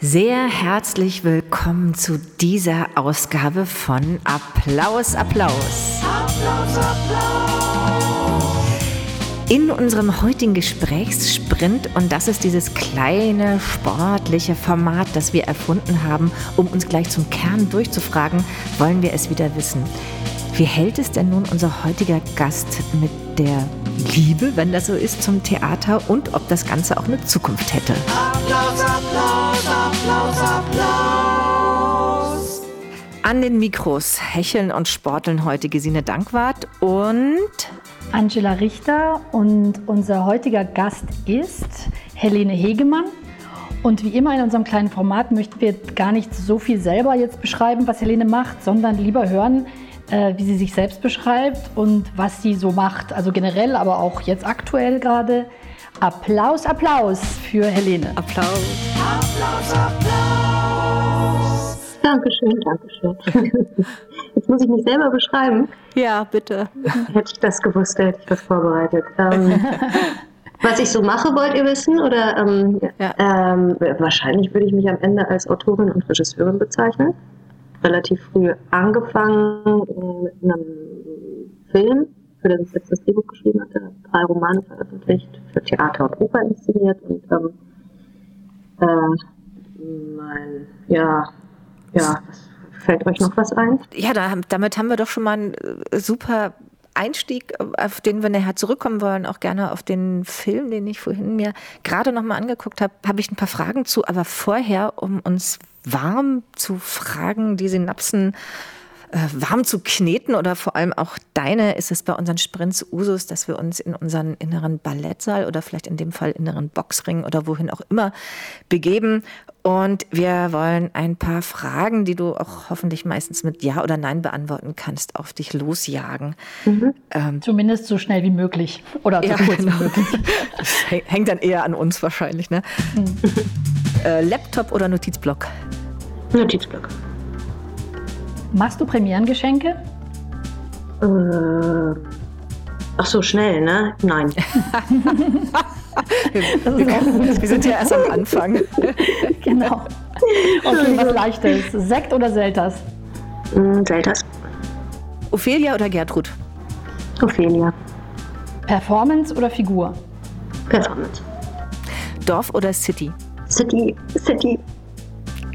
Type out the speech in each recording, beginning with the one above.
Sehr herzlich willkommen zu dieser Ausgabe von Applaus, Applaus. Applaus, Applaus. In unserem heutigen Gesprächssprint, und das ist dieses kleine sportliche Format, das wir erfunden haben, um uns gleich zum Kern durchzufragen, wollen wir es wieder wissen. Wie hält es denn nun unser heutiger Gast mit der Liebe, wenn das so ist, zum Theater und ob das Ganze auch eine Zukunft hätte? Applaus, Applaus, Applaus. An den Mikros hecheln und sporteln heute Gesine Dankwart und Angela Richter und unser heutiger Gast ist Helene Hegemann. Und wie immer in unserem kleinen Format möchten wir gar nicht so viel selber jetzt beschreiben, was Helene macht, sondern lieber hören, äh, wie sie sich selbst beschreibt und was sie so macht. Also generell, aber auch jetzt aktuell gerade. Applaus, Applaus für Helene. Applaus. Applaus, Applaus. Dankeschön, Dankeschön. Jetzt muss ich mich selber beschreiben. Ja, bitte. Hätte ich das gewusst, hätte ich was vorbereitet. Ähm, was ich so mache, wollt ihr wissen? Oder ähm, ja. ähm, wahrscheinlich würde ich mich am Ende als Autorin und Regisseurin bezeichnen relativ früh angefangen mit einem Film, für den ich jetzt das Drehbuch geschrieben hatte, drei Romane veröffentlicht, für Theater und Oper inszeniert und ähm, äh, mein, ja, ja, fällt euch noch was ein? Ja, da, damit haben wir doch schon mal einen äh, super Einstieg, auf den wir nachher zurückkommen wollen, auch gerne auf den Film, den ich vorhin mir gerade noch mal angeguckt habe, habe ich ein paar Fragen zu. Aber vorher, um uns warm zu fragen, die Synapsen äh, warm zu kneten oder vor allem auch deine, ist es bei unseren Sprints Usus, dass wir uns in unseren inneren Ballettsaal oder vielleicht in dem Fall inneren Boxring oder wohin auch immer begeben. Und wir wollen ein paar Fragen, die du auch hoffentlich meistens mit Ja oder Nein beantworten kannst, auf dich losjagen. Mhm. Ähm, Zumindest so schnell wie möglich oder so ja, kurz genau. wie möglich. Das hängt dann eher an uns wahrscheinlich. Ne? Mhm. Äh, Laptop oder Notizblock? Notizblock. Machst du Premierengeschenke? Äh, ach so, schnell, ne? Nein. wir, sind ja erst am Anfang. genau. Okay, was leichtes. Sekt oder Selters? Mm, Selters. Ophelia oder Gertrud? Ophelia. Performance oder Figur? Performance. Dorf oder City? City, City.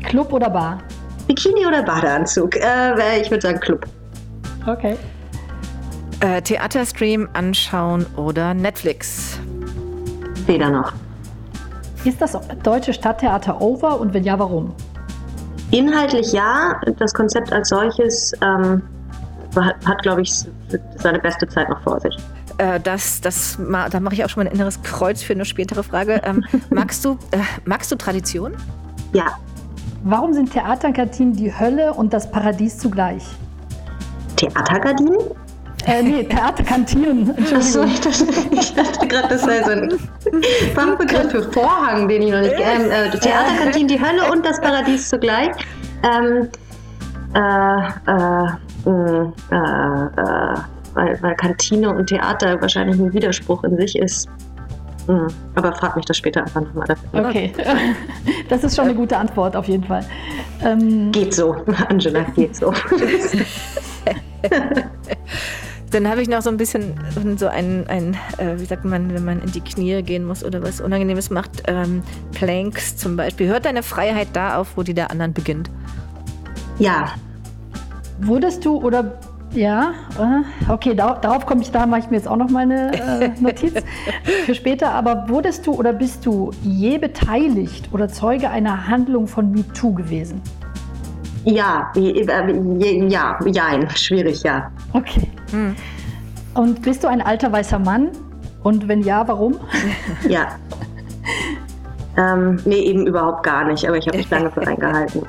Club oder Bar? Bikini oder Badeanzug? Äh, ich würde sagen Club. Okay. Äh, Theaterstream anschauen oder Netflix? Weder noch. Ist das Deutsche Stadttheater over und wenn ja, warum? Inhaltlich ja. Das Konzept als solches ähm, hat, glaube ich, seine beste Zeit noch vor sich. Äh, das, das, da mache ich auch schon mal ein inneres Kreuz für eine spätere Frage. Ähm, magst, du, äh, magst du Tradition? Ja. Warum sind Theaterkantinen die Hölle und das Paradies zugleich? Theatergardinen? Äh, nee, Theaterkantinen. Achso, ich dachte, ich dachte gerade, das sei so ein Fachbegriff für Vorhang, den ich noch nicht kenne. Ähm, äh, Theaterkantinen, die Hölle und das Paradies zugleich. Ähm, äh, äh, äh, äh, weil, weil Kantine und Theater wahrscheinlich ein Widerspruch in sich ist. Mhm. Aber frag mich das später einfach nochmal. Okay, das ist schon eine gute Antwort auf jeden Fall. Ähm geht so, Angela, geht so. Dann habe ich noch so ein bisschen so ein, ein äh, wie sagt man, wenn man in die Knie gehen muss oder was Unangenehmes macht, ähm, Planks zum Beispiel. Hört deine Freiheit da auf, wo die der anderen beginnt? Ja. Wurdest du oder ja, äh, okay, darauf komme ich, da mache ich mir jetzt auch noch mal eine äh, Notiz für später. Aber wurdest du oder bist du je beteiligt oder Zeuge einer Handlung von MeToo gewesen? Ja, äh, ja, ja, schwierig, ja. Okay. Hm. Und bist du ein alter weißer Mann? Und wenn ja, warum? Ja. ähm, nee, eben überhaupt gar nicht, aber ich habe mich lange für eingehalten.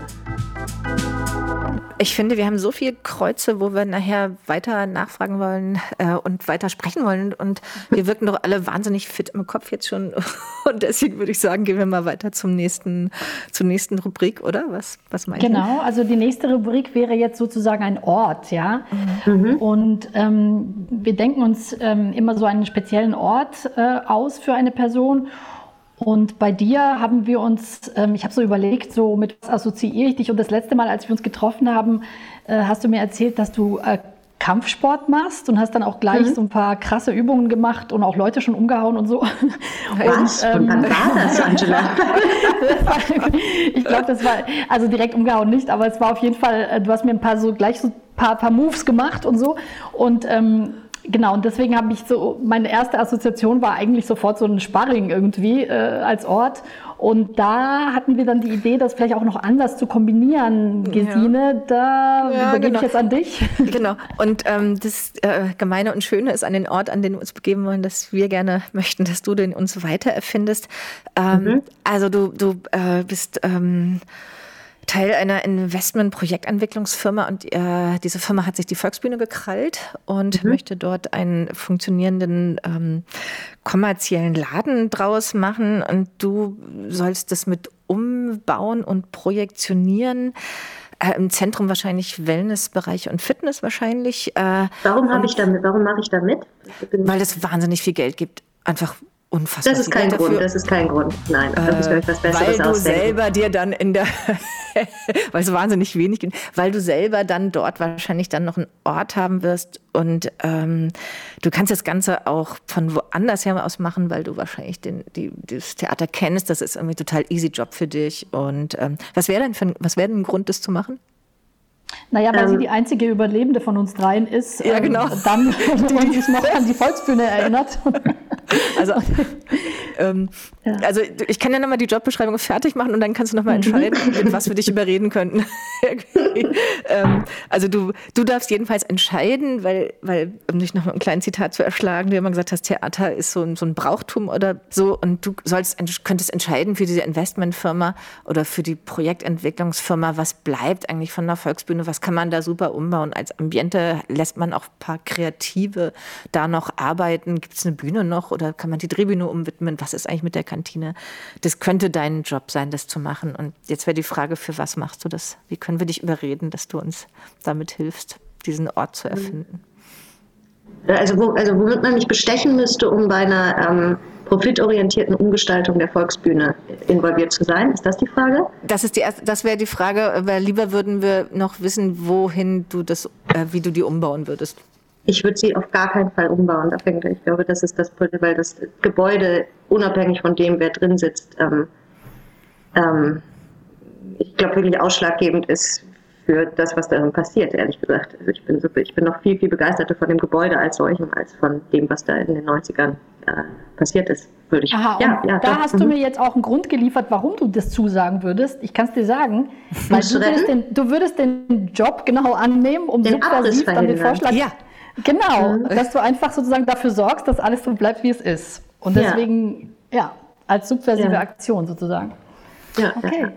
Ich finde, wir haben so viele Kreuze, wo wir nachher weiter nachfragen wollen äh, und weiter sprechen wollen. Und wir wirken doch alle wahnsinnig fit im Kopf jetzt schon. Und deswegen würde ich sagen, gehen wir mal weiter zum nächsten, zur nächsten Rubrik, oder? Was, was meinst genau, du? Genau, also die nächste Rubrik wäre jetzt sozusagen ein Ort, ja. Mhm. Und ähm, wir denken uns ähm, immer so einen speziellen Ort äh, aus für eine Person. Und bei dir haben wir uns, ähm, ich habe so überlegt, so mit was assoziiere ich dich? Und das letzte Mal, als wir uns getroffen haben, äh, hast du mir erzählt, dass du äh, Kampfsport machst und hast dann auch gleich mhm. so ein paar krasse Übungen gemacht und auch Leute schon umgehauen und so. Was? Und, ähm, wann war das, Angela? ich glaube, das war, also direkt umgehauen nicht, aber es war auf jeden Fall, äh, du hast mir ein paar so gleich so ein paar, paar Moves gemacht und so. Und ähm, Genau, und deswegen habe ich so, meine erste Assoziation war eigentlich sofort so ein Sparring irgendwie äh, als Ort. Und da hatten wir dann die Idee, das vielleicht auch noch anders zu kombinieren, Gesine. Ja. Da ja, übergebe genau. ich jetzt an dich. Genau. Und ähm, das äh, Gemeine und Schöne ist an den Ort, an den wir uns begeben wollen, dass wir gerne möchten, dass du den uns weiter erfindest. Ähm, mhm. Also du, du äh, bist ähm, Teil einer Investment-Projektentwicklungsfirma und äh, diese Firma hat sich die Volksbühne gekrallt und mhm. möchte dort einen funktionierenden ähm, kommerziellen Laden draus machen und du sollst das mit umbauen und projektionieren. Äh, Im Zentrum wahrscheinlich Wellnessbereich und Fitness wahrscheinlich. Äh, warum habe ich damit? Warum mache ich damit? Weil es wahnsinnig viel Geld gibt. Einfach unfassbar. Das ist kein Grund, dafür. das ist kein Grund. Nein, da äh, ich was Besseres Weil du ausdenken. selber dir dann in der, weil es wahnsinnig wenig gibt, weil du selber dann dort wahrscheinlich dann noch einen Ort haben wirst und ähm, du kannst das Ganze auch von woanders her aus machen, weil du wahrscheinlich den, die, das Theater kennst. Das ist irgendwie total easy Job für dich. Und ähm, was wäre denn für, was wäre denn ein Grund, das zu machen? Naja, weil ähm, sie die einzige Überlebende von uns dreien ist. Ja, genau. Ähm, dann, die sich noch an die Volksbühne erinnert. Also, ähm, ja. also ich kann ja nochmal die Jobbeschreibung fertig machen und dann kannst du nochmal mhm. entscheiden, mit was wir dich überreden könnten. ähm, also du, du darfst jedenfalls entscheiden, weil, weil um dich nochmal ein kleines Zitat zu erschlagen, du immer gesagt hast, Theater ist so ein, so ein Brauchtum oder so und du sollst, könntest entscheiden für diese Investmentfirma oder für die Projektentwicklungsfirma, was bleibt eigentlich von der Volksbühne, was kann man da super umbauen. Als Ambiente lässt man auch ein paar Kreative da noch arbeiten. Gibt es eine Bühne noch oder kann man die Tribüne umwidmen? Was ist eigentlich mit der Kantine? Das könnte dein Job sein, das zu machen. Und jetzt wäre die Frage, für was machst du das? Wie können wir dich überreden, dass du uns damit hilfst, diesen Ort zu erfinden? Also, wo, also womit man mich bestechen müsste, um bei einer ähm, profitorientierten Umgestaltung der Volksbühne involviert zu sein? Ist das die Frage? Das ist die erste, das wäre die Frage, weil lieber würden wir noch wissen, wohin du das, äh, wie du die umbauen würdest. Ich würde sie auf gar keinen Fall umbauen. Ich glaube, das ist das, weil das Gebäude, unabhängig von dem, wer drin sitzt, ähm, ähm, ich glaube, wirklich ausschlaggebend ist für das, was darin passiert, ehrlich gesagt. Also ich bin, so, ich bin noch viel, viel begeisterter von dem Gebäude als solchem, als von dem, was da in den 90ern äh, passiert ist, würde ich. Aha, ja, ja, da doch. hast du mhm. mir jetzt auch einen Grund geliefert, warum du das zusagen würdest. Ich kann es dir sagen, weil du würdest, den, du würdest, den, Job genau annehmen, um den subversiv dann den Vorschlag. Ja. Genau, mhm. dass du einfach sozusagen dafür sorgst, dass alles so bleibt, wie es ist. Und deswegen, ja, ja als subversive Aktion sozusagen. Ja, okay.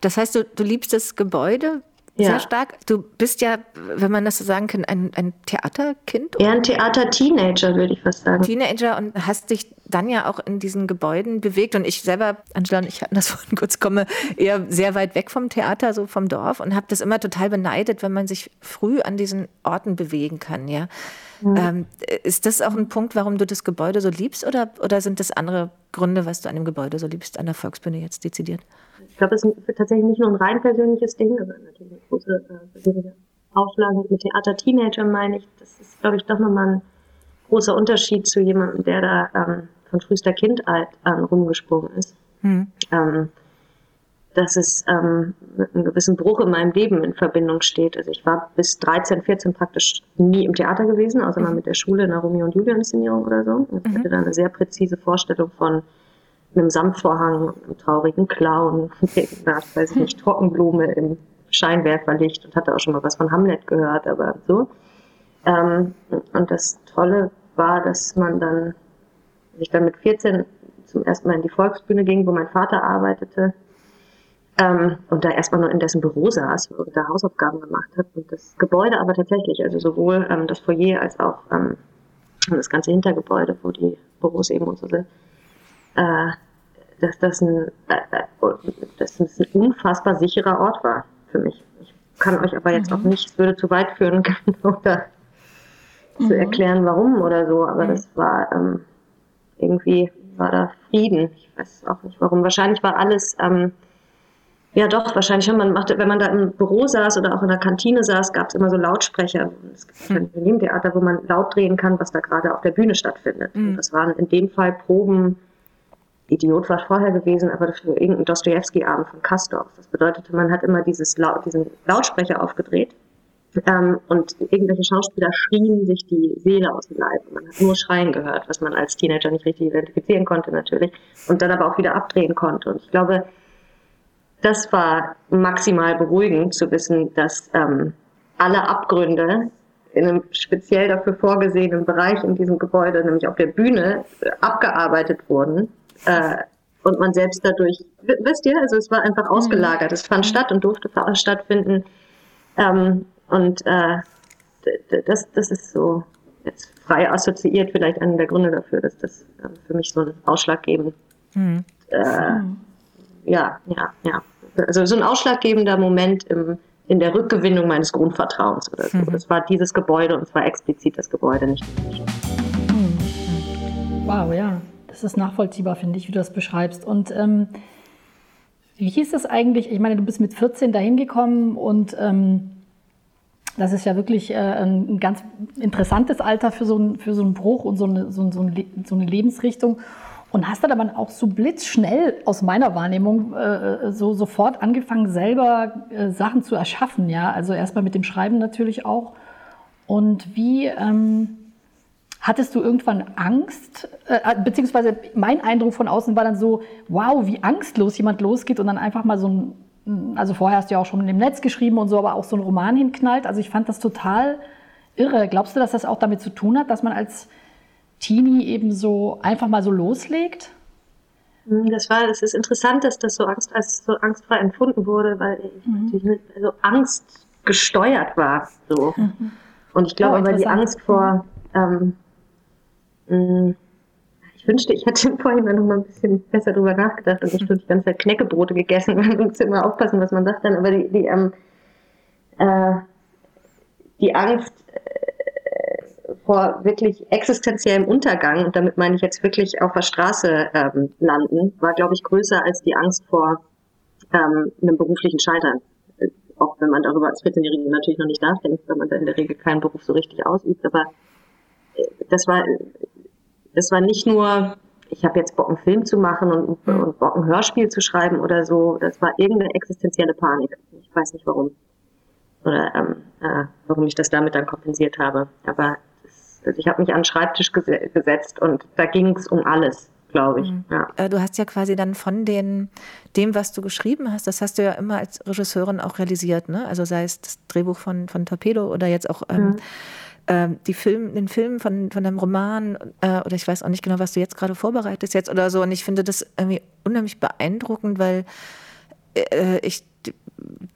Das heißt, du, du liebst das Gebäude, ja. sehr stark. Du bist ja, wenn man das so sagen kann, ein, ein Theaterkind. Eher ein Theater-Teenager, würde ich fast sagen. Teenager und hast dich dann ja auch in diesen Gebäuden bewegt. Und ich selber, Angela und ich hatten das vorhin kurz, komme eher sehr weit weg vom Theater, so vom Dorf und habe das immer total beneidet, wenn man sich früh an diesen Orten bewegen kann. Ja. Mhm. Ähm, ist das auch ein Punkt, warum du das Gebäude so liebst oder, oder sind das andere Gründe, was du an dem Gebäude so liebst, an der Volksbühne jetzt dezidiert? Ich glaube, es ist tatsächlich nicht nur ein rein persönliches Ding, aber natürlich eine große äh, persönliche Auflage mit Theater-Teenager, meine ich. Das ist, glaube ich, doch nochmal ein großer Unterschied zu jemandem, der da ähm, von frühester Kindheit an rumgesprungen ist. Hm. Ähm, dass es ähm, mit einem gewissen Bruch in meinem Leben in Verbindung steht. Also ich war bis 13, 14 praktisch nie im Theater gewesen, außer mal mit der Schule in der Romeo und Julia Inszenierung oder so. Ich mhm. hatte da eine sehr präzise Vorstellung von einem Samtvorhang, einem traurigen Clown, einer, weiß ich nicht, Trockenblume im Scheinwerferlicht und hatte auch schon mal was von Hamlet gehört, aber so. Ähm, und das Tolle war, dass man dann, ich dann mit 14 zum ersten Mal in die Volksbühne ging, wo mein Vater arbeitete, ähm, und da erstmal nur in dessen Büro saß und da Hausaufgaben gemacht hat. Und das Gebäude aber tatsächlich, also sowohl ähm, das Foyer als auch ähm, das ganze Hintergebäude, wo die Büros eben und so sind, äh, dass das ein, äh, äh, dass das ein unfassbar sicherer Ort war für mich. Ich kann euch aber jetzt mhm. auch nicht, es würde zu weit führen, oder mhm. zu erklären, warum oder so, aber mhm. das war ähm, irgendwie, war da Frieden. Ich weiß auch nicht warum. Wahrscheinlich war alles, ähm, ja doch, wahrscheinlich, wenn man, machte, wenn man da im Büro saß oder auch in der Kantine saß, gab es immer so Lautsprecher. Es gibt hm. ein Nebentheater, wo man laut drehen kann, was da gerade auf der Bühne stattfindet. Mhm. das waren in dem Fall Proben, Idiot war vorher gewesen, aber für irgendein Dostoevsky-Abend von Kastorf. Das bedeutete, man hat immer dieses, diesen Lautsprecher aufgedreht ähm, und irgendwelche Schauspieler schrien sich die Seele aus dem Leib. Man hat nur Schreien gehört, was man als Teenager nicht richtig identifizieren konnte natürlich und dann aber auch wieder abdrehen konnte. Und ich glaube, das war maximal beruhigend zu wissen, dass ähm, alle Abgründe in einem speziell dafür vorgesehenen Bereich in diesem Gebäude, nämlich auf der Bühne, abgearbeitet wurden äh, und man selbst dadurch, wisst ihr, also es war einfach mhm. ausgelagert. Es fand mhm. statt und durfte stattfinden. Ähm, und äh, das, das ist so jetzt frei assoziiert vielleicht einer der Gründe dafür, dass das äh, für mich so ein ausschlaggebend, mhm. äh, ja, ja, ja. Also so ein ausschlaggebender Moment im, in der Rückgewinnung meines Grundvertrauens oder so. Mhm. Das war dieses Gebäude und zwar explizit das Gebäude, nicht die mhm. Wow, ja. Das ist nachvollziehbar, finde ich, wie du das beschreibst. Und ähm, wie hieß das eigentlich? Ich meine, du bist mit 14 dahin gekommen und ähm, das ist ja wirklich äh, ein ganz interessantes Alter für so, ein, für so einen Bruch und so eine, so, so, so eine Lebensrichtung. Und hast dann aber auch so blitzschnell aus meiner Wahrnehmung äh, so sofort angefangen, selber äh, Sachen zu erschaffen. Ja, also erstmal mit dem Schreiben natürlich auch. Und wie, ähm, Hattest du irgendwann Angst? Äh, äh, beziehungsweise mein Eindruck von außen war dann so, wow, wie angstlos jemand losgeht und dann einfach mal so ein, also vorher hast du ja auch schon im Netz geschrieben und so, aber auch so einen Roman hinknallt. Also ich fand das total irre. Glaubst du, dass das auch damit zu tun hat, dass man als Teenie eben so einfach mal so loslegt? Hm, das war, es ist interessant, dass das so, Angst, als so angstfrei empfunden wurde, weil ich mhm. natürlich also Angst gesteuert war. So. Mhm. Und ich glaube oh, aber die Angst vor, ähm, Mm. Ich wünschte, ich hätte vorhin noch mal ein bisschen besser drüber nachgedacht und nicht nur die ganze Zeit Knäckebrote gegessen. Man muss immer aufpassen, was man sagt dann. Aber die, die, ähm, äh, die Angst äh, vor wirklich existenziellem Untergang, und damit meine ich jetzt wirklich auf der Straße ähm, landen, war, glaube ich, größer als die Angst vor ähm, einem beruflichen Scheitern. Äh, auch wenn man darüber als 14-Jährige natürlich noch nicht nachdenkt, weil man da in der Regel keinen Beruf so richtig ausübt. Aber äh, das war das war nicht nur, ich habe jetzt Bock, einen Film zu machen und, und Bock, ein Hörspiel zu schreiben oder so. Das war irgendeine existenzielle Panik. Ich weiß nicht warum. Oder ähm, äh, warum ich das damit dann kompensiert habe. Aber das, also ich habe mich an den Schreibtisch ges gesetzt und da ging es um alles glaube ich. Mhm. Ja. Äh, du hast ja quasi dann von den, dem, was du geschrieben hast, das hast du ja immer als Regisseurin auch realisiert, ne? Also sei es das Drehbuch von, von Torpedo oder jetzt auch ähm, mhm ähm, die Film, den Film von, von einem Roman äh, oder ich weiß auch nicht genau, was du jetzt gerade vorbereitest jetzt oder so. Und ich finde das irgendwie unheimlich beeindruckend, weil äh, ich die,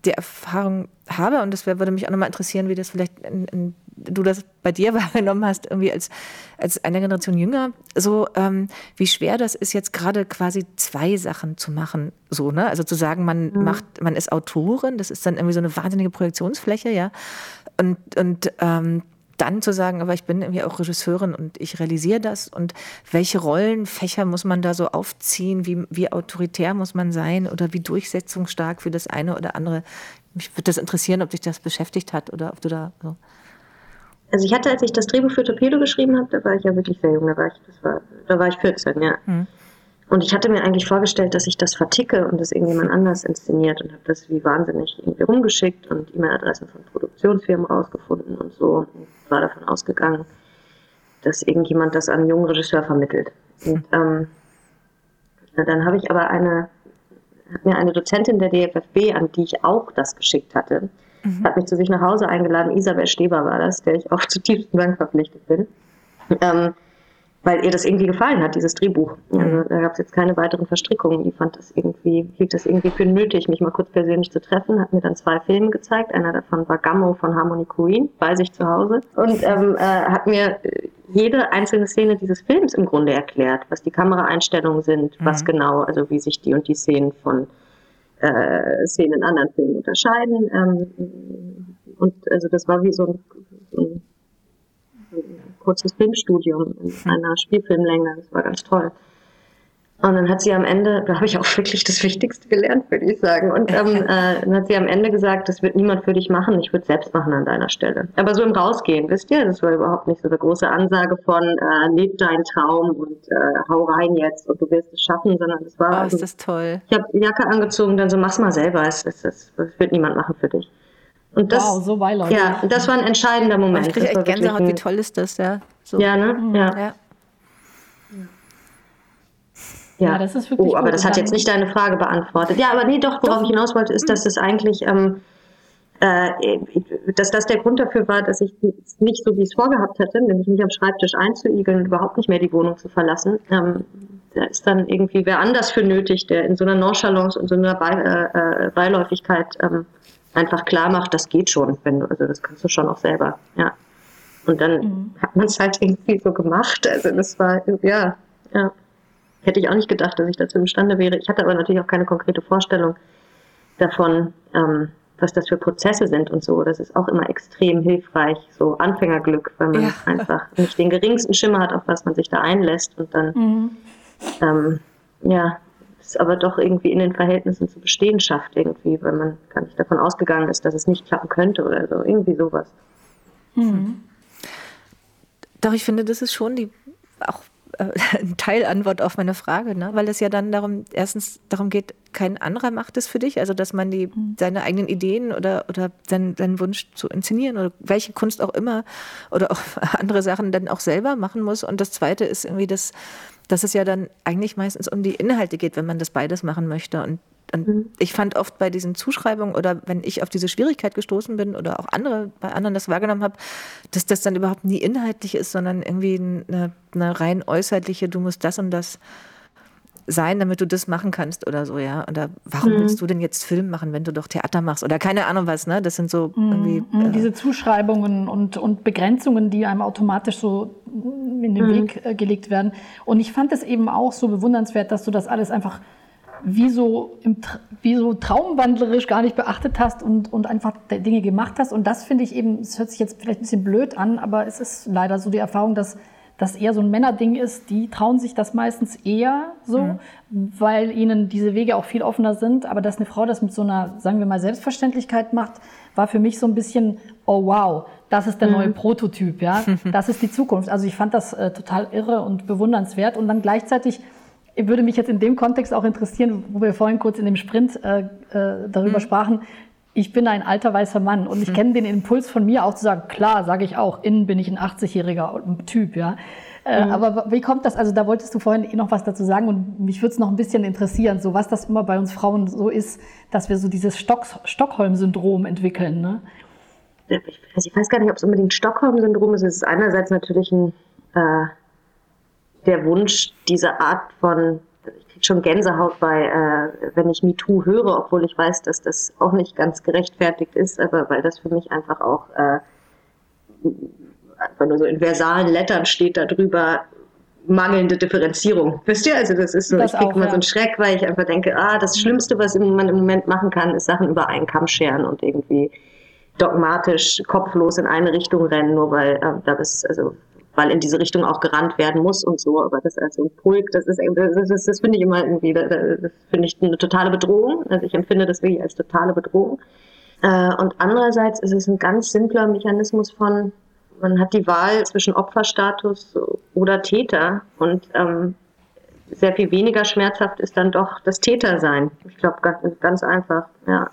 die Erfahrung habe und das würde mich auch nochmal interessieren, wie das vielleicht in, in, du das bei dir wahrgenommen hast, irgendwie als, als eine Generation jünger, so ähm, wie schwer das ist, jetzt gerade quasi zwei Sachen zu machen, so, ne? Also zu sagen, man mhm. macht, man ist Autorin, das ist dann irgendwie so eine wahnsinnige Projektionsfläche, ja. Und, und ähm, dann zu sagen, aber ich bin irgendwie auch Regisseurin und ich realisiere das und welche Rollenfächer muss man da so aufziehen, wie, wie autoritär muss man sein oder wie durchsetzungsstark für das eine oder andere. Mich würde das interessieren, ob dich das beschäftigt hat oder ob du da so. Also ich hatte, als ich das Drehbuch für Torpedo geschrieben habe, da war ich ja wirklich sehr jung, da war ich, war, da war ich 14, ja. Mhm. Und ich hatte mir eigentlich vorgestellt, dass ich das verticke und das irgendjemand anders inszeniert und habe das wie wahnsinnig irgendwie rumgeschickt und E-Mail-Adressen von Produktionsfirmen rausgefunden und so. Und war davon ausgegangen, dass irgendjemand das an einen jungen Regisseur vermittelt. Und ähm, dann habe ich aber eine, hat mir eine Dozentin der DFFB, an die ich auch das geschickt hatte, mhm. hat mich zu sich nach Hause eingeladen. Isabel Steber war das, der ich auch zutiefst Dank verpflichtet bin. Ähm, weil ihr das irgendwie gefallen hat, dieses Drehbuch. Also, da gab es jetzt keine weiteren Verstrickungen. Die fand das irgendwie, hielt das irgendwie für nötig, mich mal kurz persönlich zu treffen, hat mir dann zwei Filme gezeigt. Einer davon war Gammo von Harmony Queen, bei sich zu Hause. Und ähm, äh, hat mir jede einzelne Szene dieses Films im Grunde erklärt, was die Kameraeinstellungen sind, mhm. was genau, also wie sich die und die Szenen von äh, Szenen in anderen Filmen unterscheiden. Ähm, und also das war wie so ein, so ein kurzes Filmstudium in einer Spielfilmlänge. Das war ganz toll. Und dann hat sie am Ende, da habe ich auch wirklich das Wichtigste gelernt, würde ich sagen. Und ähm, äh, dann hat sie am Ende gesagt, das wird niemand für dich machen, ich würde es selbst machen an deiner Stelle. Aber so im Rausgehen, wisst ihr, das war überhaupt nicht so eine große Ansage von äh, leb deinen Traum und äh, hau rein jetzt und du wirst es schaffen, sondern es war. Oh, ist das toll. Ich habe Jacke angezogen, dann so mach's mal selber, es, es, es, es wird niemand machen für dich. Und das, wow, so beiläufig. Ja, das war ein entscheidender Moment. Ich kriege echt Gänsehaut, wie toll ist das, ja. So. Ja, ne? Mhm. Ja. ja. Ja, ja das ist wirklich. Oh, aber das hat jetzt nicht deine Frage beantwortet. Ja, aber nee, doch, worauf doch. ich hinaus wollte, ist, dass das eigentlich, ähm, äh, dass das der Grund dafür war, dass ich nicht so, wie ich es vorgehabt hätte, nämlich mich am Schreibtisch einzuigeln und überhaupt nicht mehr die Wohnung zu verlassen. Ähm, da ist dann irgendwie wer anders für nötig, der in so einer Nonchalance und so einer Be äh, äh, Beiläufigkeit ähm, einfach klar macht, das geht schon, wenn du, also das kannst du schon auch selber, ja. Und dann mhm. hat man es halt irgendwie so gemacht. Also das war, ja, ja. Hätte ich auch nicht gedacht, dass ich dazu imstande wäre. Ich hatte aber natürlich auch keine konkrete Vorstellung davon, ähm, was das für Prozesse sind und so. Das ist auch immer extrem hilfreich, so Anfängerglück, wenn man ja. einfach nicht den geringsten Schimmer hat, auf was man sich da einlässt und dann, mhm. ähm, ja, es aber doch irgendwie in den Verhältnissen zu bestehen schafft irgendwie, weil man gar nicht davon ausgegangen ist, dass es nicht klappen könnte oder so, irgendwie sowas. Mhm. Doch, ich finde, das ist schon die auch äh, Teilantwort auf meine Frage, ne? weil es ja dann darum, erstens darum geht, kein anderer macht es für dich, also dass man die, mhm. seine eigenen Ideen oder, oder seinen, seinen Wunsch zu inszenieren oder welche Kunst auch immer oder auch andere Sachen dann auch selber machen muss. Und das Zweite ist irgendwie, das, dass es ja dann eigentlich meistens um die Inhalte geht, wenn man das beides machen möchte. Und und mhm. ich fand oft bei diesen Zuschreibungen oder wenn ich auf diese Schwierigkeit gestoßen bin oder auch andere bei anderen das wahrgenommen habe, dass das dann überhaupt nie inhaltlich ist, sondern irgendwie eine, eine rein äußerliche, du musst das und das sein, damit du das machen kannst oder so, ja. Oder warum mhm. willst du denn jetzt Film machen, wenn du doch Theater machst? Oder keine Ahnung was, ne? Das sind so mhm. irgendwie. Mhm. Äh Diese Zuschreibungen und, und Begrenzungen, die einem automatisch so in den mhm. Weg äh, gelegt werden. Und ich fand es eben auch so bewundernswert, dass du das alles einfach wie so, im, wie so traumwandlerisch gar nicht beachtet hast und, und einfach Dinge gemacht hast. Und das finde ich eben, es hört sich jetzt vielleicht ein bisschen blöd an, aber es ist leider so die Erfahrung, dass das eher so ein Männerding ist, die trauen sich das meistens eher so, mhm. weil ihnen diese Wege auch viel offener sind. Aber dass eine Frau das mit so einer, sagen wir mal, Selbstverständlichkeit macht, war für mich so ein bisschen, oh wow, das ist der mhm. neue Prototyp, ja, das ist die Zukunft. Also ich fand das äh, total irre und bewundernswert und dann gleichzeitig würde mich jetzt in dem Kontext auch interessieren, wo wir vorhin kurz in dem Sprint äh, äh, darüber mhm. sprachen. Ich bin ein alter weißer Mann und ich mhm. kenne den Impuls von mir auch zu sagen, klar, sage ich auch, innen bin ich ein 80-jähriger Typ, ja. Äh, mhm. Aber wie kommt das? Also da wolltest du vorhin eh noch was dazu sagen und mich würde es noch ein bisschen interessieren, so was das immer bei uns Frauen so ist, dass wir so dieses Stock Stockholm-Syndrom entwickeln. Ne? Also ich weiß gar nicht, ob es unbedingt Stockholm-Syndrom ist. Es ist einerseits natürlich ein äh, der Wunsch, diese Art von, kriege schon Gänsehaut bei, äh, wenn ich MeToo höre, obwohl ich weiß, dass das auch nicht ganz gerechtfertigt ist, aber weil das für mich einfach auch äh, einfach nur so in versalen Lettern steht darüber, mangelnde Differenzierung. Wisst ihr? Also das ist so, das ich kriege immer ja. so einen Schreck, weil ich einfach denke, ah, das Schlimmste, was man im Moment machen kann, ist Sachen über einen Kamm scheren und irgendwie dogmatisch kopflos in eine Richtung rennen, nur weil äh, da ist, also weil in diese Richtung auch gerannt werden muss und so. Aber das als ein Pulk, das ist, das, das, das finde ich immer irgendwie, das finde ich eine totale Bedrohung. Also ich empfinde das wirklich als totale Bedrohung. Äh, und andererseits ist es ein ganz simpler Mechanismus von, man hat die Wahl zwischen Opferstatus oder Täter und ähm, sehr viel weniger schmerzhaft ist dann doch das Tätersein. Ich glaube, ganz, ganz einfach, ja.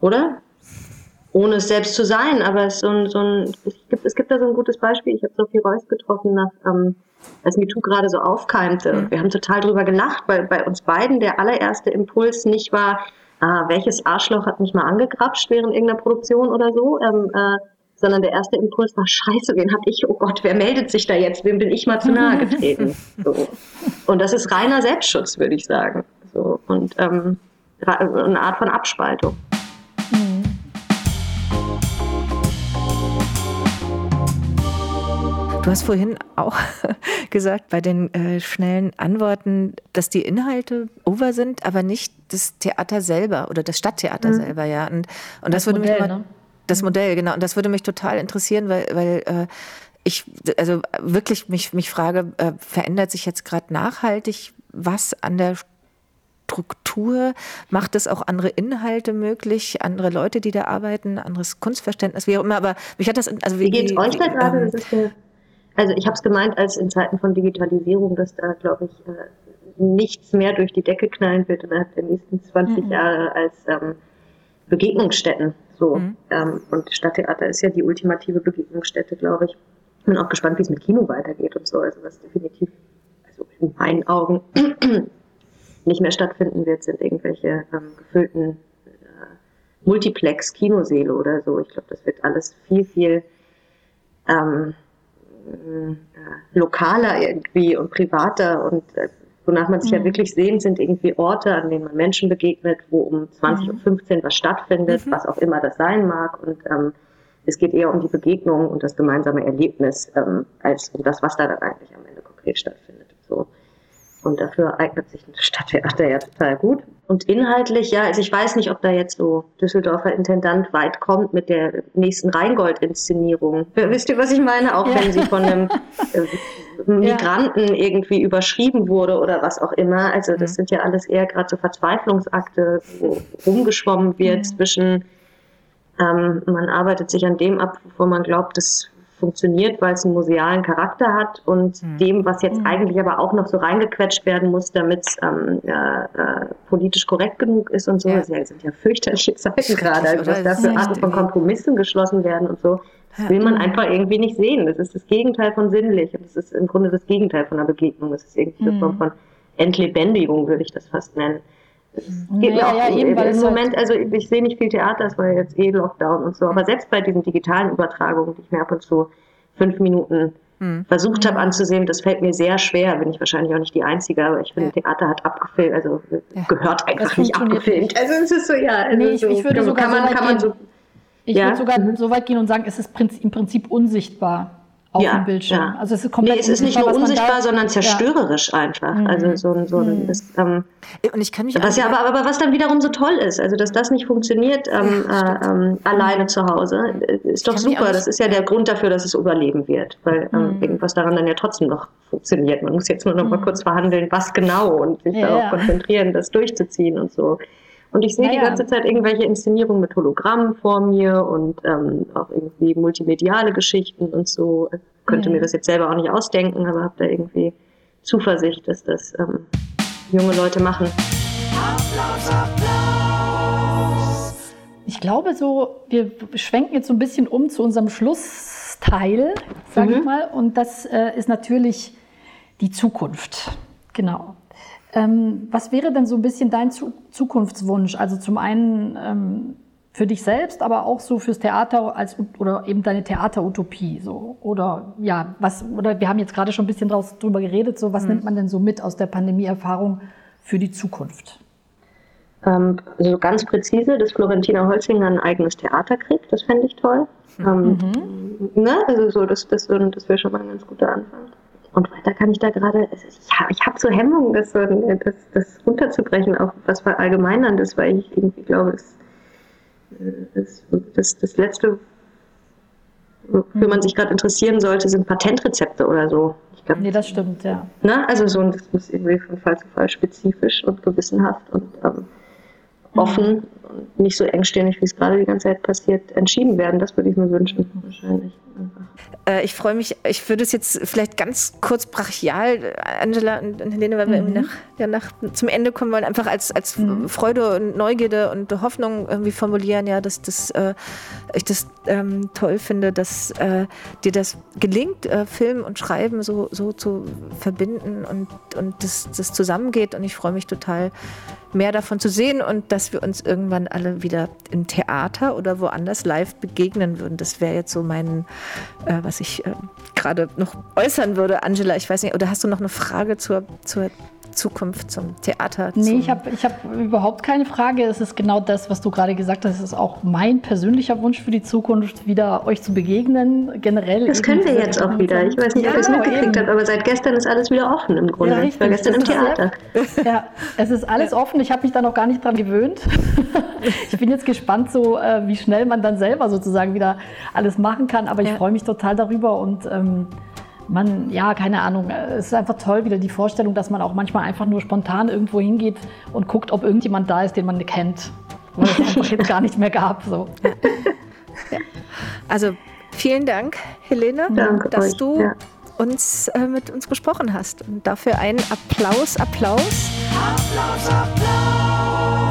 Oder? Ohne es selbst zu sein, aber es, so ein, so ein, es, gibt, es gibt da so ein gutes Beispiel. Ich habe Sophie Reuss getroffen, nach, ähm, als MeToo gerade so aufkeimte. Mhm. Wir haben total drüber gelacht, weil bei uns beiden der allererste Impuls nicht war, ah, welches Arschloch hat mich mal angegrapscht während irgendeiner Produktion oder so, ähm, äh, sondern der erste Impuls war, scheiße, wen hab ich, oh Gott, wer meldet sich da jetzt, wem bin ich mal zu nahe getreten? So. Und das ist reiner Selbstschutz, würde ich sagen. So. Und ähm, eine Art von Abspaltung. Du hast vorhin auch gesagt, bei den äh, schnellen Antworten, dass die Inhalte over sind, aber nicht das Theater selber oder das Stadttheater mhm. selber, ja. Und, und das, das, würde Modell, mich mal, ne? das Modell, genau. Und das würde mich total interessieren, weil, weil äh, ich also wirklich mich, mich frage, äh, verändert sich jetzt gerade nachhaltig was an der Struktur? Macht es auch andere Inhalte möglich, andere Leute, die da arbeiten, anderes Kunstverständnis, wie auch immer. Aber mich hat das. Also wie, wie geht es euch da gerade? Ähm, also ich habe es gemeint, als in Zeiten von Digitalisierung, dass da, glaube ich, äh, nichts mehr durch die Decke knallen wird innerhalb der nächsten 20 mhm. Jahre als ähm, Begegnungsstätten. So. Mhm. Ähm, und Stadttheater ist ja die ultimative Begegnungsstätte, glaube ich. Bin auch gespannt, wie es mit Kino weitergeht und so. Also was definitiv, also in meinen Augen nicht mehr stattfinden wird, sind irgendwelche ähm, gefüllten äh, Multiplex-Kinoseele oder so. Ich glaube, das wird alles viel, viel ähm, äh, lokaler irgendwie und privater und äh, wonach man sich mhm. ja wirklich sehnt, sind irgendwie Orte, an denen man Menschen begegnet, wo um 20.15 mhm. Uhr was stattfindet, mhm. was auch immer das sein mag. Und ähm, es geht eher um die Begegnung und das gemeinsame Erlebnis, ähm, als um das, was da dann eigentlich am Ende konkret stattfindet. So. Und dafür eignet sich ein Stadttheater ja total gut. Und inhaltlich, ja, also ich weiß nicht, ob da jetzt so Düsseldorfer Intendant weit kommt mit der nächsten Rheingold-Inszenierung. Wisst ihr, was ich meine? Auch ja. wenn sie von einem äh, Migranten ja. irgendwie überschrieben wurde oder was auch immer. Also das mhm. sind ja alles eher gerade so Verzweiflungsakte, wo rumgeschwommen wird mhm. zwischen, ähm, man arbeitet sich an dem ab, wo man glaubt, das funktioniert, weil es einen musealen Charakter hat und mhm. dem, was jetzt mhm. eigentlich aber auch noch so reingequetscht werden muss, damit es ähm, äh, politisch korrekt genug ist und so. Ja. Das sind ja fürchterliche Zeiten gerade, also dass dafür Arten von Kompromissen geschlossen werden und so. Das will man einfach irgendwie nicht sehen. Das ist das Gegenteil von sinnlich und das ist im Grunde das Gegenteil von einer Begegnung. Das ist irgendwie eine Form mhm. von Entlebendigung, würde ich das fast nennen. Es geht naja, mir auch ja, eben, im Moment, also ich sehe nicht viel Theater, es war jetzt eh Lockdown und so, aber selbst bei diesen digitalen Übertragungen, die ich mir ab und zu fünf Minuten hm. versucht habe anzusehen, das fällt mir sehr schwer, bin ich wahrscheinlich auch nicht die Einzige, aber ich finde, ja. Theater hat abgefilmt, also ja. gehört einfach nicht abgefilmt. Also es ist so, ja. Also nee, ich, so, ich würde sogar kann man, so kann man so, ich ja? würde sogar mhm. so weit gehen und sagen, es ist im Prinzip unsichtbar auf ja, dem Bildschirm. Ja. Also es ist komplett nee, es ist nicht nur unsichtbar, sondern zerstörerisch ja. einfach. Mhm. Also so, so mhm. das, ähm, und ich kann mich was ja aber, aber was dann wiederum so toll ist, also dass das nicht funktioniert ähm, äh, ähm, alleine zu Hause, ist doch super. Das ist ja der Grund dafür, dass es überleben wird, weil ähm, mhm. irgendwas daran dann ja trotzdem noch funktioniert. Man muss jetzt nur noch mal mhm. kurz verhandeln, was genau und sich darauf konzentrieren, das durchzuziehen und so. Und ich sehe naja. die ganze Zeit irgendwelche Inszenierungen mit Hologrammen vor mir und ähm, auch irgendwie multimediale Geschichten und so. Ich könnte mhm. mir das jetzt selber auch nicht ausdenken, aber habe da irgendwie Zuversicht, dass das ähm, junge Leute machen. Applaus, Applaus. Ich glaube so, wir schwenken jetzt so ein bisschen um zu unserem Schlussteil, sage mhm. ich mal. Und das äh, ist natürlich die Zukunft. Genau. Ähm, was wäre denn so ein bisschen dein Zukunftswunsch? Also zum einen ähm, für dich selbst, aber auch so fürs Theater als oder eben deine Theaterutopie so oder ja was oder wir haben jetzt gerade schon ein bisschen draus, drüber geredet so was mhm. nimmt man denn so mit aus der Pandemieerfahrung für die Zukunft? Ähm, also ganz präzise, dass Florentina Holzinger ein eigenes Theater kriegt, das fände ich toll. Mhm. Ähm, mhm. ne? Also so, das, das, das wäre schon mal ein ganz guter Anfang. Und weiter kann ich da gerade, ich habe so Hemmungen, das, das, das runterzubrechen auf was verallgemeinern ist, weil ich irgendwie glaube, das, das, das, das Letzte, wofür man sich gerade interessieren sollte, sind Patentrezepte oder so. Ich glaub, nee, das stimmt, ja. Ne? Also so, das muss irgendwie von Fall zu Fall spezifisch und gewissenhaft und ähm, offen mhm. und nicht so engstirnig, wie es gerade die ganze Zeit passiert, entschieden werden. Das würde ich mir wünschen, wahrscheinlich. Äh, ich freue mich, ich würde es jetzt vielleicht ganz kurz brachial, Angela und Helene, weil wir mhm. nach, ja, nach, zum Ende kommen wollen, einfach als, als mhm. Freude und Neugierde und Hoffnung irgendwie formulieren, ja, dass das, äh, ich das ähm, toll finde, dass äh, dir das gelingt, äh, Film und Schreiben so, so zu verbinden und, und das, das zusammengeht. Und ich freue mich total, mehr davon zu sehen und dass wir uns irgendwann alle wieder im Theater oder woanders live begegnen würden. Das wäre jetzt so mein, äh, was ich äh, gerade noch äußern würde. Angela, ich weiß nicht, oder hast du noch eine Frage zur, zur Zukunft, zum Theater? Nee, ich habe ich hab überhaupt keine Frage. Es ist genau das, was du gerade gesagt hast. Es ist auch mein persönlicher Wunsch für die Zukunft, wieder euch zu begegnen, generell. Das können wir jetzt auch wieder. Ich weiß nicht, ob ihr es mitgekriegt habt, aber seit gestern ist alles wieder offen im Grunde. Ja, ich war gestern im Theater. Ja, es ist alles offen. Ich habe mich da noch gar nicht dran gewöhnt. ich bin jetzt gespannt, so äh, wie schnell man dann selber sozusagen wieder alles machen kann. Aber ich ja. freue mich total darüber und ähm, man, ja, keine Ahnung, es ist einfach toll wieder die Vorstellung, dass man auch manchmal einfach nur spontan irgendwo hingeht und guckt, ob irgendjemand da ist, den man kennt, weil es einfach jetzt gar nicht mehr gab. So. Ja. Also vielen Dank, Helene, Danke dass euch. du ja. uns äh, mit uns gesprochen hast. Und dafür einen Applaus, Applaus. Applaus, Applaus.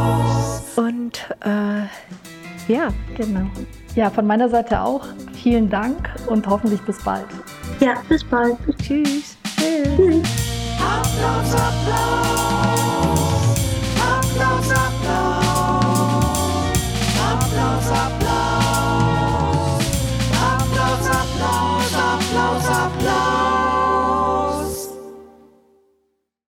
Und äh, ja, genau. Ja, von meiner Seite auch vielen Dank und hoffentlich bis bald. Ja, bis bald. Tschüss. Tschüss. Applaus.